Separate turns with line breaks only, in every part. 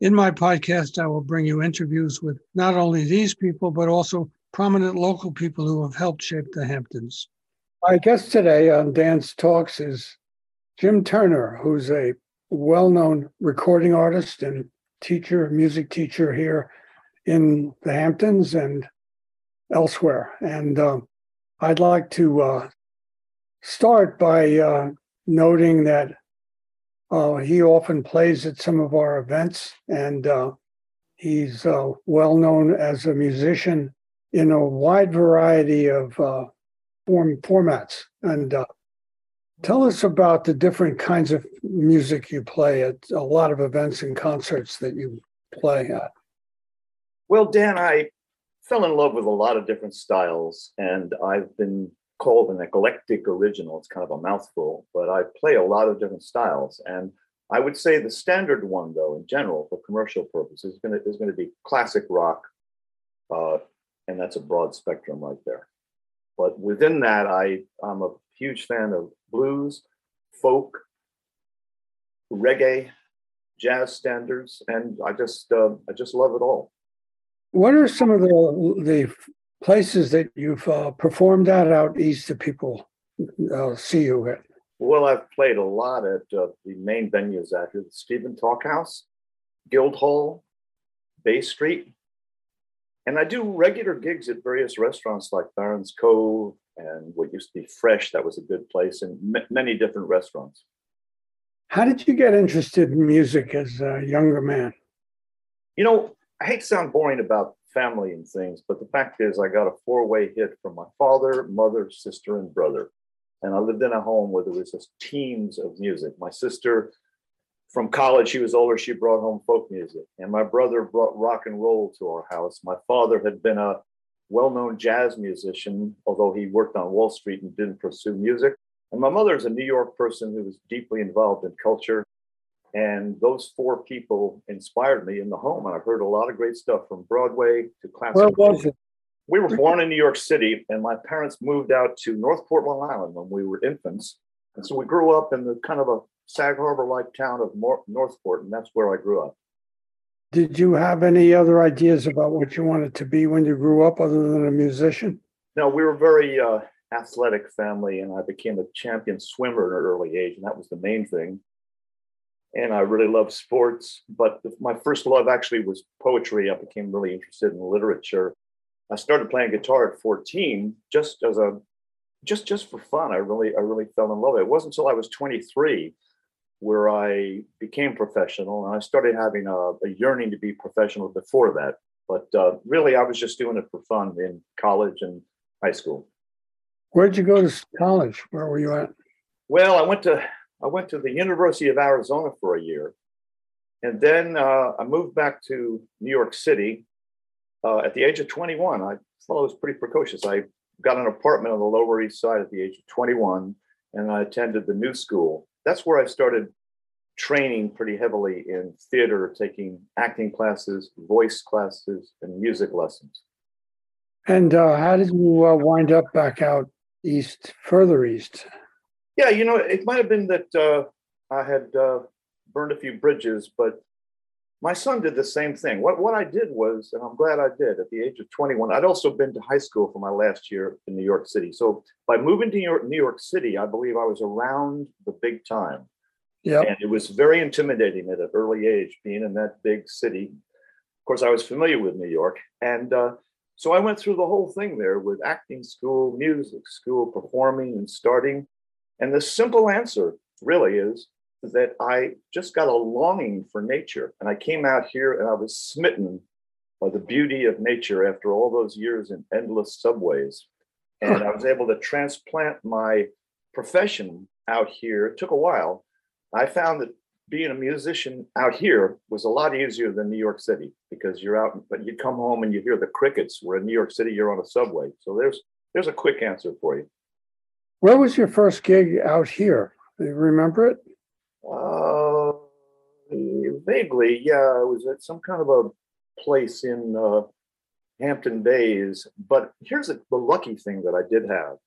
In my podcast, I will bring you interviews with not only these people, but also prominent local people who have helped shape the Hamptons. My guest today on Dan's Talks is Jim Turner, who's a well known recording artist and teacher, music teacher here in the Hamptons and elsewhere. And uh, I'd like to uh, start by uh, noting that uh, he often plays at some of our events, and uh, he's uh, well known as a musician in a wide variety of uh, form formats. And uh, tell us about the different kinds of music you play at a lot of events and concerts that you play at.
Well, Dan, I fell in love with a lot of different styles, and I've been called an eclectic original. It's kind of a mouthful, but I play a lot of different styles. And I would say the standard one, though, in general, for commercial purposes, is going to, is going to be classic rock. Uh, and that's a broad spectrum right there. But within that, I, I'm a huge fan of blues, folk, reggae, jazz standards, and I just uh, I just love it all.
What are some of the the places that you've uh, performed at out east that people uh, see you at?
Well, I've played a lot at uh, the main venues out here the Stephen Talkhouse, Guildhall, Bay Street. And I do regular gigs at various restaurants like Barron's Cove and what used to be Fresh, that was a good place, and m- many different restaurants.
How did you get interested in music as a younger man?
You know, I hate to sound boring about family and things, but the fact is, I got a four way hit from my father, mother, sister, and brother. And I lived in a home where there was just teams of music. My sister, from college, she was older, she brought home folk music. And my brother brought rock and roll to our house. My father had been a well known jazz musician, although he worked on Wall Street and didn't pursue music. And my mother is a New York person who was deeply involved in culture. And those four people inspired me in the home. And I heard a lot of great stuff from Broadway to classical.
Where was it?
We were born in New York City, and my parents moved out to Northport, Long Island when we were infants. And so we grew up in the kind of a Sag Harbor like town of Northport, and that's where I grew up.
Did you have any other ideas about what you wanted to be when you grew up other than a musician?
No, we were a very uh, athletic family, and I became a champion swimmer at an early age, and that was the main thing and I really love sports. But my first love actually was poetry. I became really interested in literature. I started playing guitar at 14, just as a just just for fun. I really I really fell in love. It wasn't until I was 23 where I became professional, and I started having a, a yearning to be professional before that. But uh, really, I was just doing it for fun in college and high school.
Where'd you go to college? Where were you at?
Well, I went to I went to the University of Arizona for a year. And then uh, I moved back to New York City uh, at the age of 21. I thought I was pretty precocious. I got an apartment on the Lower East Side at the age of 21, and I attended the New School. That's where I started training pretty heavily in theater, taking acting classes, voice classes, and music lessons.
And uh, how did you uh, wind up back out east, further east?
Yeah, you know, it might have been that uh, I had uh, burned a few bridges, but my son did the same thing. What what I did was, and I'm glad I did, at the age of 21, I'd also been to high school for my last year in New York City. So by moving to New York, New York City, I believe I was around the big time.
Yeah.
And it was very intimidating at an early age, being in that big city. Of course, I was familiar with New York. And uh, so I went through the whole thing there with acting school, music school, performing and starting. And the simple answer really is that I just got a longing for nature. And I came out here and I was smitten by the beauty of nature after all those years in endless subways. And I was able to transplant my profession out here. It took a while. I found that being a musician out here was a lot easier than New York City because you're out, but you come home and you hear the crickets. Where in New York City, you're on a subway. So there's there's a quick answer for you.
Where was your first gig out here? Do you remember it?
Uh, vaguely, yeah. It was at some kind of a place in uh, Hampton Bays. But here's a, the lucky thing that I did have.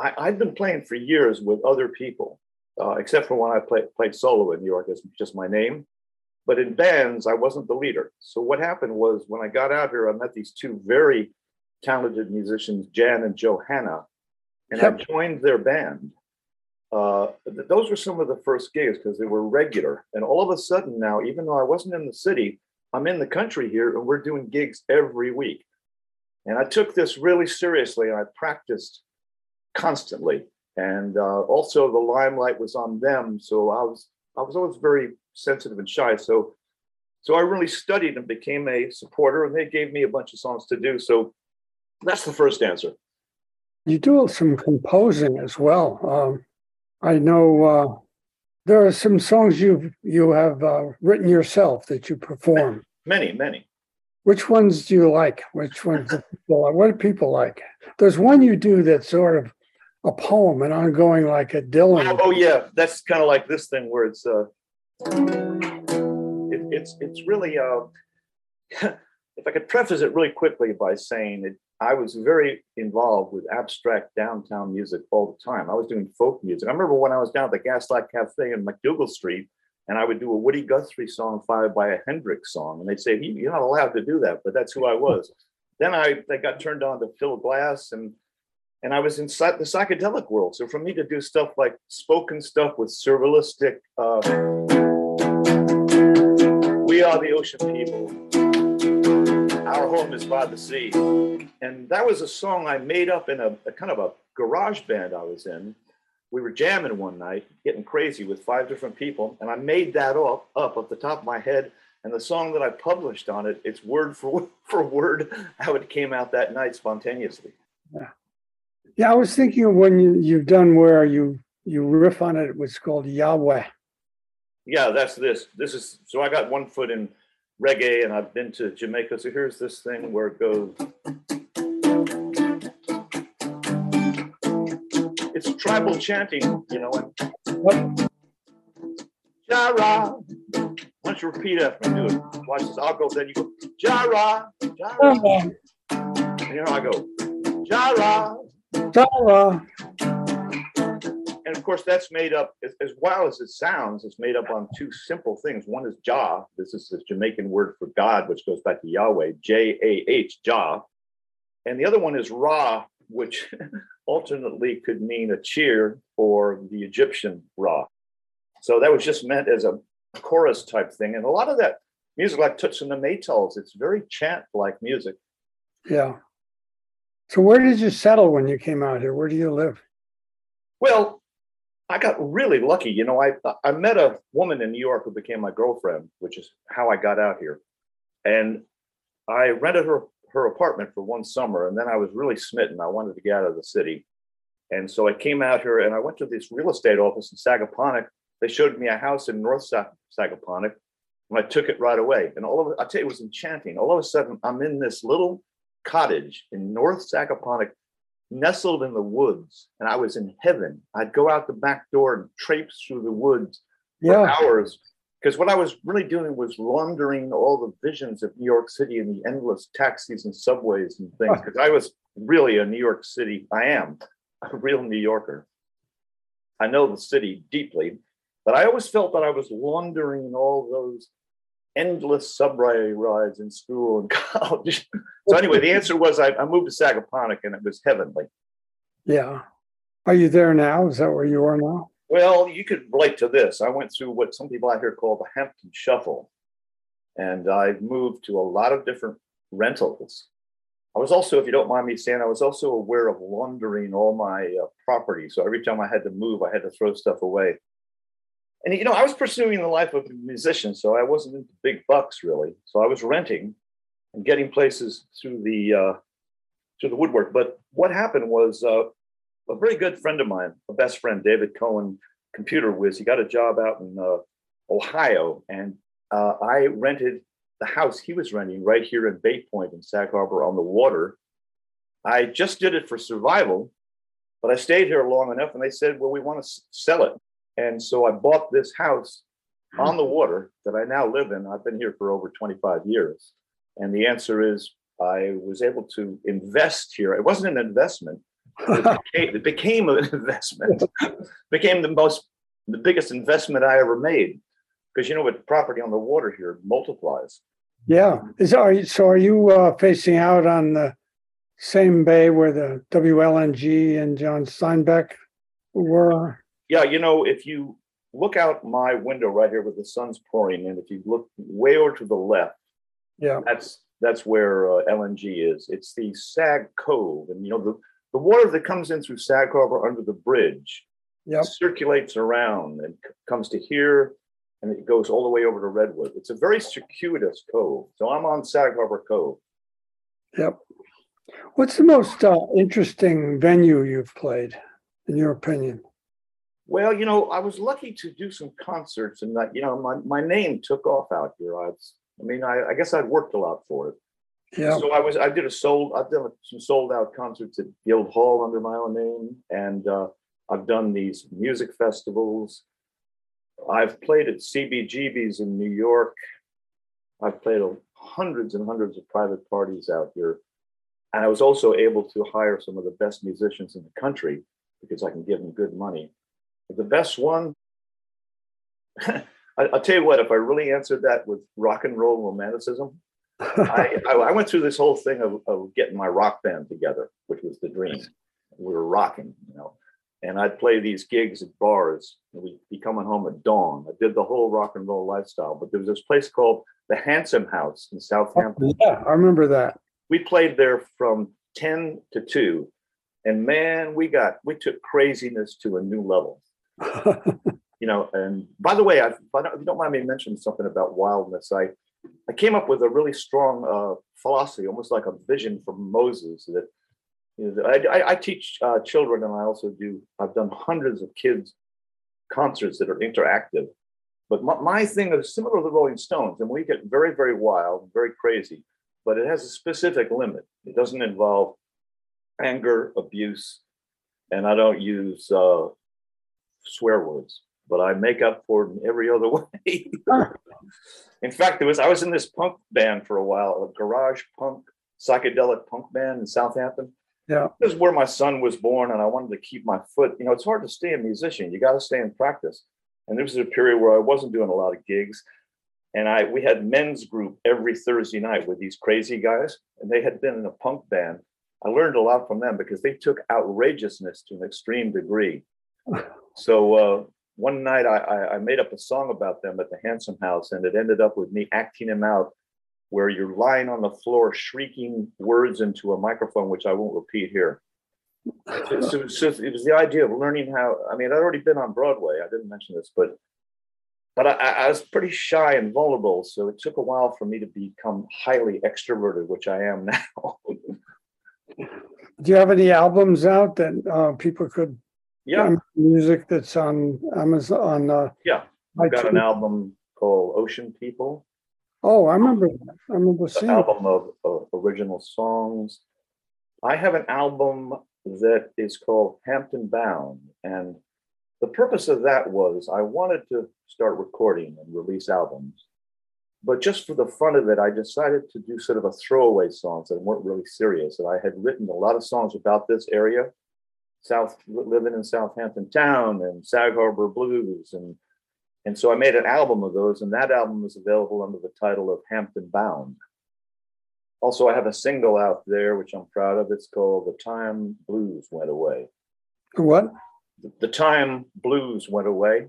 I, I'd been playing for years with other people, uh, except for when I play, played solo in New York as just my name. But in bands, I wasn't the leader. So what happened was when I got out here, I met these two very talented musicians, Jan and Johanna, and yep. I joined their band. Uh, th- those were some of the first gigs because they were regular. And all of a sudden now, even though I wasn't in the city, I'm in the country here and we're doing gigs every week. And I took this really seriously and I practiced constantly. And uh, also the limelight was on them. So I was I was always very sensitive and shy. So so I really studied and became a supporter and they gave me a bunch of songs to do. So that's the first answer.
You do some composing as well. Um, I know uh, there are some songs you you have uh, written yourself that you perform.
Many, many.
Which ones do you like? Which ones do people like? What do people like? There's one you do that's sort of a poem, an ongoing like a Dylan.
Oh, oh yeah, that's kind of like this thing where it's uh, it, it's it's really uh, if I could preface it really quickly by saying it I was very involved with abstract downtown music all the time. I was doing folk music. I remember when I was down at the Gaslight Cafe in MacDougal Street, and I would do a Woody Guthrie song followed by a Hendrix song, and they'd say, "You're not allowed to do that," but that's who I was. then I got turned on to Phil Glass, and and I was in the psychedelic world. So for me to do stuff like spoken stuff with surrealistic, uh, "We Are the Ocean People." Our Home is by the Sea. And that was a song I made up in a, a kind of a garage band I was in. We were jamming one night, getting crazy with five different people, and I made that up up at the top of my head. And the song that I published on it, it's word for for word how it came out that night spontaneously.
Yeah, yeah. I was thinking of when you, you've done where you you riff on it. It was called Yahweh.
Yeah, that's this. This is so I got one foot in reggae and I've been to Jamaica. So here's this thing where it goes. It's tribal chanting, you know. And, Jara. Why don't you repeat after me? Do it. Watch this. I'll go, then you go, Jara. Jara. And here I go. Jara.
Jara
course, that's made up, as, as wild as it sounds, it's made up on two simple things. One is Jah. This is the Jamaican word for God, which goes back to Yahweh, J A H, Jah. And the other one is Ra, which alternately could mean a cheer or the Egyptian Ra. So that was just meant as a chorus type thing. And a lot of that music, like Toots and the Maytals, it's very chant like music.
Yeah. So where did you settle when you came out here? Where do you live?
Well, I got really lucky. You know, I I met a woman in New York who became my girlfriend, which is how I got out here. And I rented her her apartment for one summer, and then I was really smitten. I wanted to get out of the city, and so I came out here and I went to this real estate office in Sagaponack. They showed me a house in North Sagaponack, and I took it right away. And all of I tell you, it was enchanting. All of a sudden, I'm in this little cottage in North Sagaponack nestled in the woods and I was in heaven. I'd go out the back door and traipse through the woods for yeah. hours. Because what I was really doing was laundering all the visions of New York City and the endless taxis and subways and things. Because I was really a New York City, I am a real New Yorker. I know the city deeply, but I always felt that I was laundering all those endless subway rides in school and college. so anyway, the answer was I, I, moved to Sagaponack and it was heavenly.
Yeah. Are you there now? Is that where you are now?
Well, you could relate to this. I went through what some people out here call the Hampton Shuffle, and I moved to a lot of different rentals. I was also, if you don't mind me saying, I was also aware of laundering all my uh, property. So every time I had to move, I had to throw stuff away and you know, I was pursuing the life of a musician, so I wasn't into big bucks really. So I was renting and getting places through the uh, through the woodwork. But what happened was uh, a very good friend of mine, a best friend, David Cohen, computer whiz. He got a job out in uh, Ohio, and uh, I rented the house he was renting right here in Bay Point in Sag Harbor on the water. I just did it for survival, but I stayed here long enough, and they said, "Well, we want to sell it," and so I bought this house on the water that I now live in. I've been here for over 25 years, and the answer is I was able to invest here. It wasn't an investment. It became, it became an investment. became the most, the biggest investment I ever made. Because you know, with property on the water here multiplies.
Yeah. Is are you, so? Are you uh, facing out on the same bay where the WLNG and John Steinbeck were?
Yeah. You know, if you look out my window right here where the sun's pouring in, if you look way over to the left,
yeah,
that's that's where uh, LNG is. It's the Sag Cove, and you know the the water that comes in through Sag Harbor under the bridge
yep.
circulates around and c- comes to here, and it goes all the way over to Redwood. It's a very circuitous cove. So I'm on Sag Harbor Cove.
Yep. What's the most uh, interesting venue you've played, in your opinion?
Well, you know, I was lucky to do some concerts, and that you know, my, my name took off out here. I was I mean, I, I guess I'd worked a lot for it.
Yeah.
So I was, I did a sold, I've done some sold out concerts at Guild Hall under my own name, and uh, I've done these music festivals. I've played at CBGB's in New York. I've played hundreds and hundreds of private parties out here. And I was also able to hire some of the best musicians in the country because I can give them good money. The best one, I, will tell you what, if I really answered that with rock and roll romanticism, I, I, I, went through this whole thing of, of getting my rock band together, which was the dream. We were rocking, you know, and I'd play these gigs at bars. And we'd be coming home at dawn. I did the whole rock and roll lifestyle, but there was this place called the Handsome House in Southampton.
Oh, yeah, I remember that.
We played there from 10 to 2. And man, we got, we took craziness to a new level. you know, and by the way, I, if, if you don't mind me mentioning something about wildness, I, I came up with a really strong uh, philosophy, almost like a vision from Moses that you know, I, I, teach uh, children and I also do, I've done hundreds of kids concerts that are interactive. But my, my thing is similar to the Rolling Stones, and we get very, very wild, very crazy, but it has a specific limit. It doesn't involve anger, abuse, and I don't use uh, swear words but I make up for it in every other way. in fact, there was I was in this punk band for a while, a garage punk, psychedelic punk band in Southampton.
Yeah.
This is where my son was born, and I wanted to keep my foot. You know, it's hard to stay a musician. You got to stay in practice. And there was a period where I wasn't doing a lot of gigs. And I we had men's group every Thursday night with these crazy guys, and they had been in a punk band. I learned a lot from them because they took outrageousness to an extreme degree. So uh, one night I, I made up a song about them at the Handsome House, and it ended up with me acting them out, where you're lying on the floor shrieking words into a microphone, which I won't repeat here. So, so, so it was the idea of learning how. I mean, I'd already been on Broadway. I didn't mention this, but but I, I was pretty shy and vulnerable, so it took a while for me to become highly extroverted, which I am now.
Do you have any albums out that uh, people could
yeah.
music that's on Amazon. Uh,
yeah, I got an album called Ocean People.
Oh, I remember that. I remember seeing
an album of, of original songs. I have an album that is called Hampton Bound, and the purpose of that was I wanted to start recording and release albums, but just for the fun of it, I decided to do sort of a throwaway songs that weren't really serious. And I had written a lot of songs about this area South living in Southampton Town and Sag Harbor Blues and and so I made an album of those, and that album is available under the title of Hampton Bound. Also, I have a single out there which I'm proud of. It's called "The Time Blues Went Away."
What?
The Time Blues Went Away.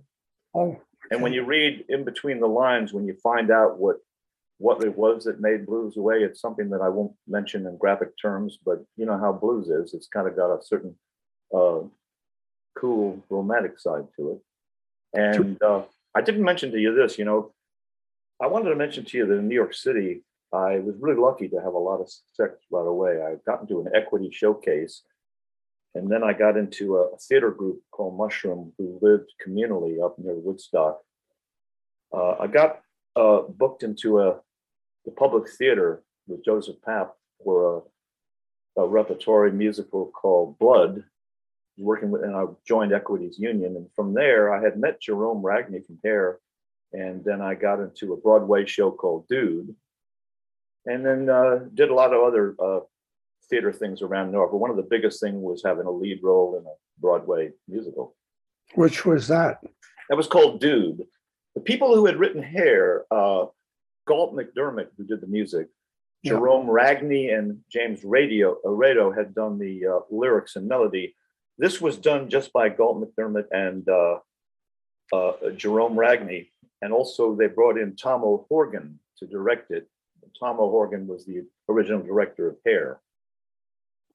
Oh. Okay.
And when you read in between the lines, when you find out what what it was that made blues away, it's something that I won't mention in graphic terms, but you know how blues is. It's kind of got a certain uh, cool romantic side to it. And uh, I didn't mention to you this, you know, I wanted to mention to you that in New York City, I was really lucky to have a lot of sex right away. I got into an equity showcase, and then I got into a, a theater group called Mushroom, who lived communally up near Woodstock. Uh, I got uh, booked into a the public theater with Joseph Papp for a, a repertory musical called Blood, working with, and I joined Equities Union. And from there, I had met Gerome Ragni from Hair. And then I got into a Broadway show called Dude. And then uh, did a lot of other uh, theater things around New York. But one of the biggest things was having a lead role in a Broadway musical.
Which was that?
That was called Dude. The people who had written Hair, uh, Galt MacDermot, who did the music, yeah. Gerome Ragni and James Rado, Arado had done the uh, lyrics and melody. This was done just by Galt MacDermot and uh, uh, Gerome Ragni. And also they brought in Tom O'Horgan to direct it. Tom O'Horgan was the original director of Hair.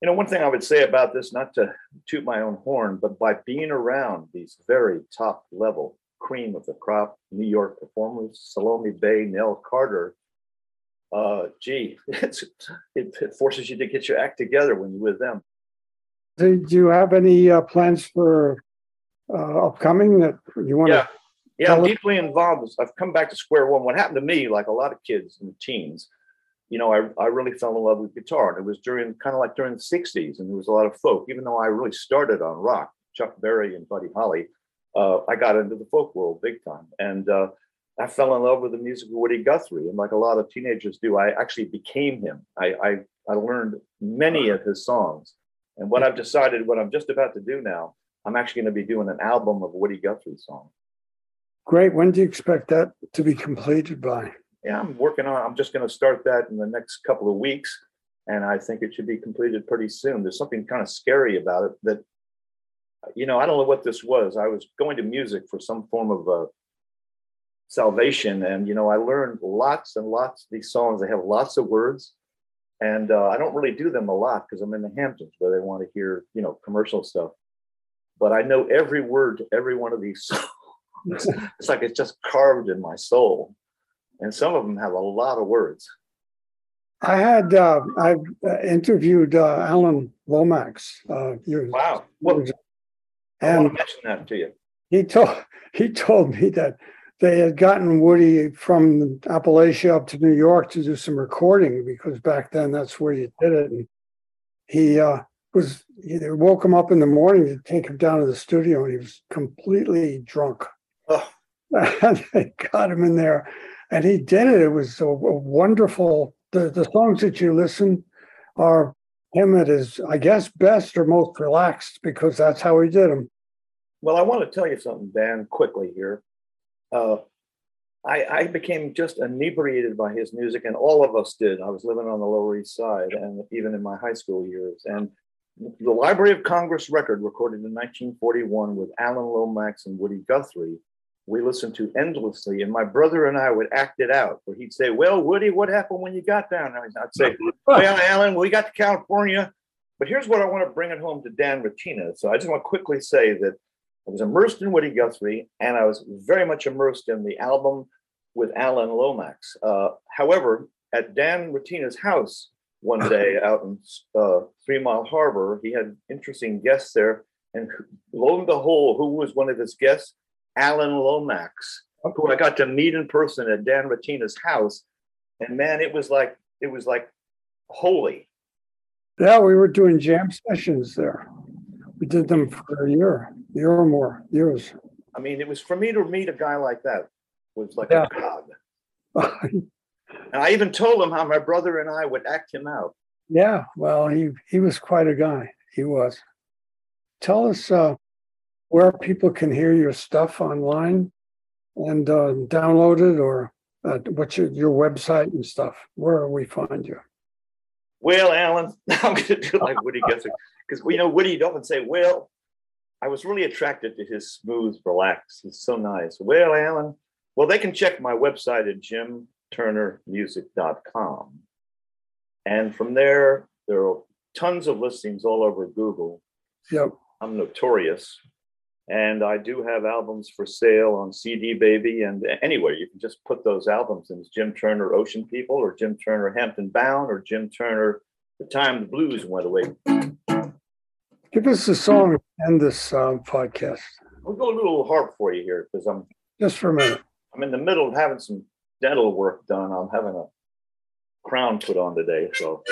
You know, one thing I would say about this, not to toot my own horn, but by being around these very top level cream of the crop New York performers, Salome Bey, Nell Carter, uh, gee, it, it forces you to get your act together when you're with them.
Do you have any uh, plans for uh, upcoming that you want
yeah. to? Yeah, I'm deeply involved. I've come back to square one. What happened to me, like a lot of kids and teens, you know, I, I really fell in love with guitar. And it was during kind of like during the 60s, and there was a lot of folk, even though I really started on rock, Chuck Berry and Buddy Holly, uh, I got into the folk world big time. And uh, I fell in love with the music of Woody Guthrie. And like a lot of teenagers do, I actually became him. I, I, I learned many of his songs. And what I've decided, what I'm just about to do now, I'm actually going to be doing an album of Woody Guthrie songs.
Great. When do you expect that to be completed by?
Yeah, I'm working on. I'm just going to start that in the next couple of weeks, and I think it should be completed pretty soon. There's something kind of scary about it that, you know, I don't know what this was. I was going to music for some form of uh, salvation, and you know, I learned lots and lots of these songs. They have lots of words, and uh, I don't really do them a lot because I'm in the Hamptons where they want to hear, you know, commercial stuff. But I know every word to every one of these songs. it's like it's just carved in my soul, and some of them have a lot of words.
I had uh, I uh, interviewed uh, Alan Lomax. Uh,
wow! Well, I want to mention that to you.
He told he told me that they had gotten Woody from Appalachia up to New York to do some recording because back then that's where you did it. And he uh, was, they woke him up in the morning to take him down to the studio and he was completely drunk. Oh. and they got him in there and he did it. It was a, a wonderful, the, the songs that you listen are him at his, I guess, best or most relaxed because that's how he did them.
Well, I want to tell you something, Dan, quickly here uh, I, I, became just inebriated by his music, and all of us did. I was living on the Lower East Side, and even in my high school years. And the Library of Congress record, recorded in 1941 with Alan Lomax and Woody Guthrie, we listened to endlessly. And my brother and I would act it out, where he'd say, "Well, Woody, what happened when you got down?" And I'd say, "Well, Alan, we got to California." But here's what I want to bring it home to Dan Rattiner. So I just want to quickly say that I was immersed in Woody Guthrie, and I was very much immersed in the album with Alan Lomax. Uh, however, at Dan Rattiner's house one day out in uh, Three Mile Harbor, he had interesting guests there, and lo and behold, who was one of his guests? Alan Lomax, who I got to meet in person at Dan Rattiner's house, and man, it was like it was like holy.
Yeah, we were doing jam sessions there. We did them for a year, year or more, years.
I mean, it was for me to meet a guy like that was like yeah. a god. and I even told him how my brother and I would act him out.
Yeah, well, he he was quite a guy. He was. Tell us uh, where people can hear your stuff online and uh, download it, or uh, what's your, your website and stuff. Where we find you?
Well, Alan, I'm going to do like Woody Guthrie because we know Woody often say, "Well, I was really attracted to his smooth, relaxed. He's so nice." Well, Alan, well, they can check my website at jimturnermusic.com, and from there, there are tons of listings all over Google.
Yep,
I'm notorious, and I do have albums for sale on CD Baby and anywhere. You can just put those albums in Jim Turner Ocean People or Jim Turner Hampton Bound or Jim Turner The Time the Blues Went Away.
Give us a song and this um, podcast.
We'll go a little harp for you here because I'm
just for a minute.
I'm in the middle of having some dental work done. I'm having a crown put on today. So,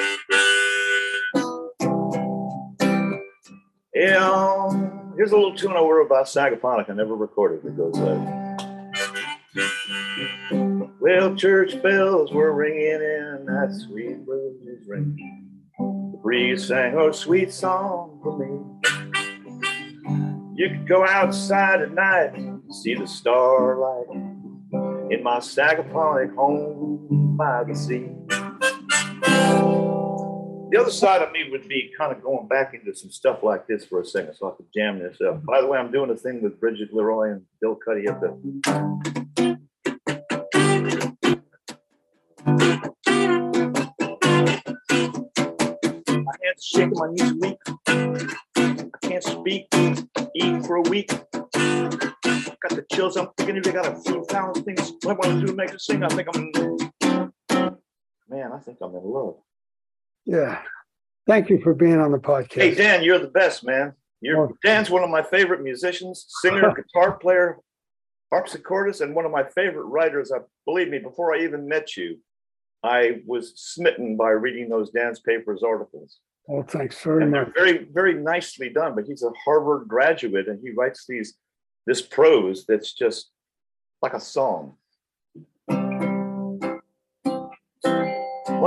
yeah, here's a little tune I wrote about Sagaponack. I never recorded. It goes like. Well, church bells were ringing in that sweet blues is The breeze sang a sweet song for me. You could go outside at night, and see the starlight in my Sagaponack home by the sea. The other side of me would be kind of going back into some stuff like this for a second so I could jam this up. By the way, I'm doing a thing with Bridget Leroy and Bill Cuddy up there. Shaking, my knees weak. I can't speak, eat for a week. Got the chills. I'm thinking if they got a few thousand things What I want to do to make a sing. I think I'm, man, I think I'm in love.
Yeah. Thank you for being on the podcast.
Hey, Dan, you're the best, man. You're
Oh.
Dan's one of my favorite musicians, singer, guitar player, harpsichordist, and one of my favorite writers. I believe me, before I even met you, I was smitten by reading those Dan's papers articles.
Well, thanks very
and
much.
they're very, very nicely done. But he's a Harvard graduate, and he writes these this prose that's just like a song. One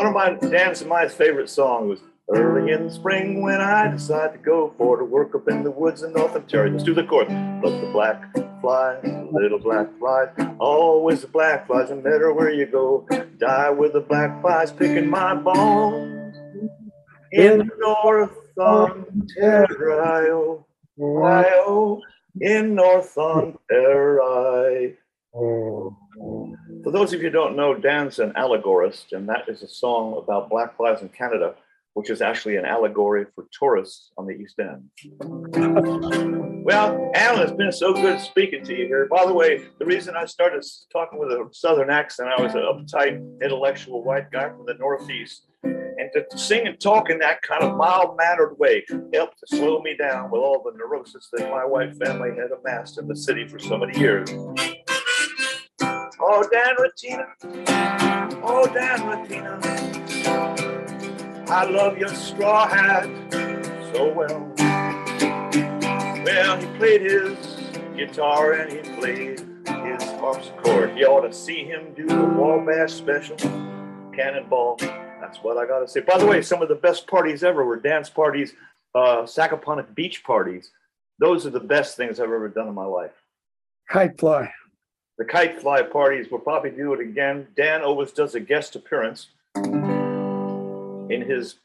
of my Dan's and my favorite songs was early in the spring when I decide to go for to work up in the woods in North Ontario. Let's do the chorus. But the black flies, little black flies, always the black flies, no matter where you go. Die with the black flies picking my bones in North Ontario. Ohio, in North Ontario. For those of you who don't know, Dan's an allegorist, and that is a song about black flies in Canada, which is actually an allegory for tourists on the East End. Well, Alan, it's been so good speaking to you here. By the way, the reason I started talking with a Southern accent, I was an uptight, intellectual white guy from the Northeast. And to, to sing and talk in that kind of mild mannered way helped to slow me down with all the neurosis that my white family had amassed in the city for so many years. Oh, Dan Rattiner. Oh, Dan Rattiner. I love your straw hat so well. Well, he played his guitar and he played his harpsichord. You ought to see him do the Wabash special, Cannonball. That's what I got to say. By the way, some of the best parties ever were dance parties, uh, Sagaponack beach parties. Those are the best things I've ever done in my life.
kite fly.
The kite fly parties, we'll probably do it again. Dan always does a guest appearance in his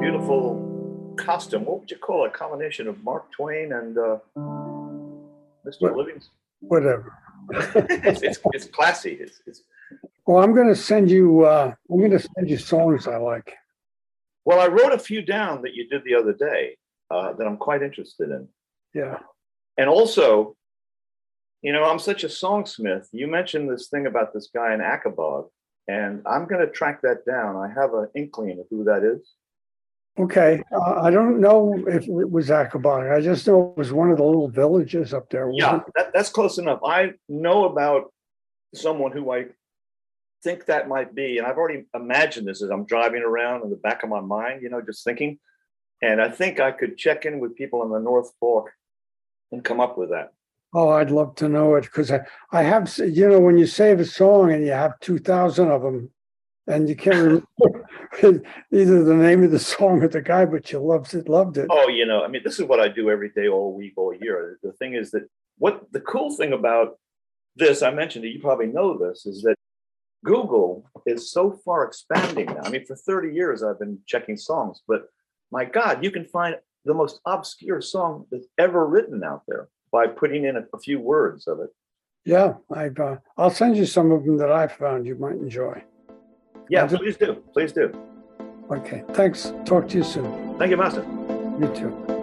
beautiful costume. What would you call it? a combination of Mark Twain and uh, Mr.
What?
Livingston?
Whatever.
it's, it's, it's classy. It's, it's,
Well, I'm going to send you. Uh, I'm going to send you songs I like.
well, I wrote a few down that you did the other day uh, that I'm quite interested in.
Yeah.
And also, you know, I'm such a songsmith. You mentioned this thing about this guy in Aquebogue, and I'm going to track that down. I have an inkling of who that is.
Okay. Uh, I don't know if it was Aquebogue. I just know it was one of the little villages up there.
Yeah, that, that's close enough. I know about someone who I think that might be, and I've already imagined this as I'm driving around in the back of my mind, you know, just thinking. And I think I could check in with people in the North Fork and come up with that.
Oh, I'd love to know it because I, I have, you know, when you save a song and you have 2,000 of them and you can't remember either the name of the song or the guy, but you loved it, loved it.
Oh, you know, I mean, this is what I do every day, all week, all year. The thing is that what the cool thing about this, I mentioned it, you probably know this, is that Google is so far expanding now. I mean, for 30 years, I've been checking songs, but my God, you can find the most obscure song that's ever written out there by putting in a, a few words of it.
Yeah, I've, uh, I'll send you some of them that I found you might enjoy.
Yeah,
just-
please do. Please do.
Okay, thanks. Talk to you soon.
Thank you, Master.
You too.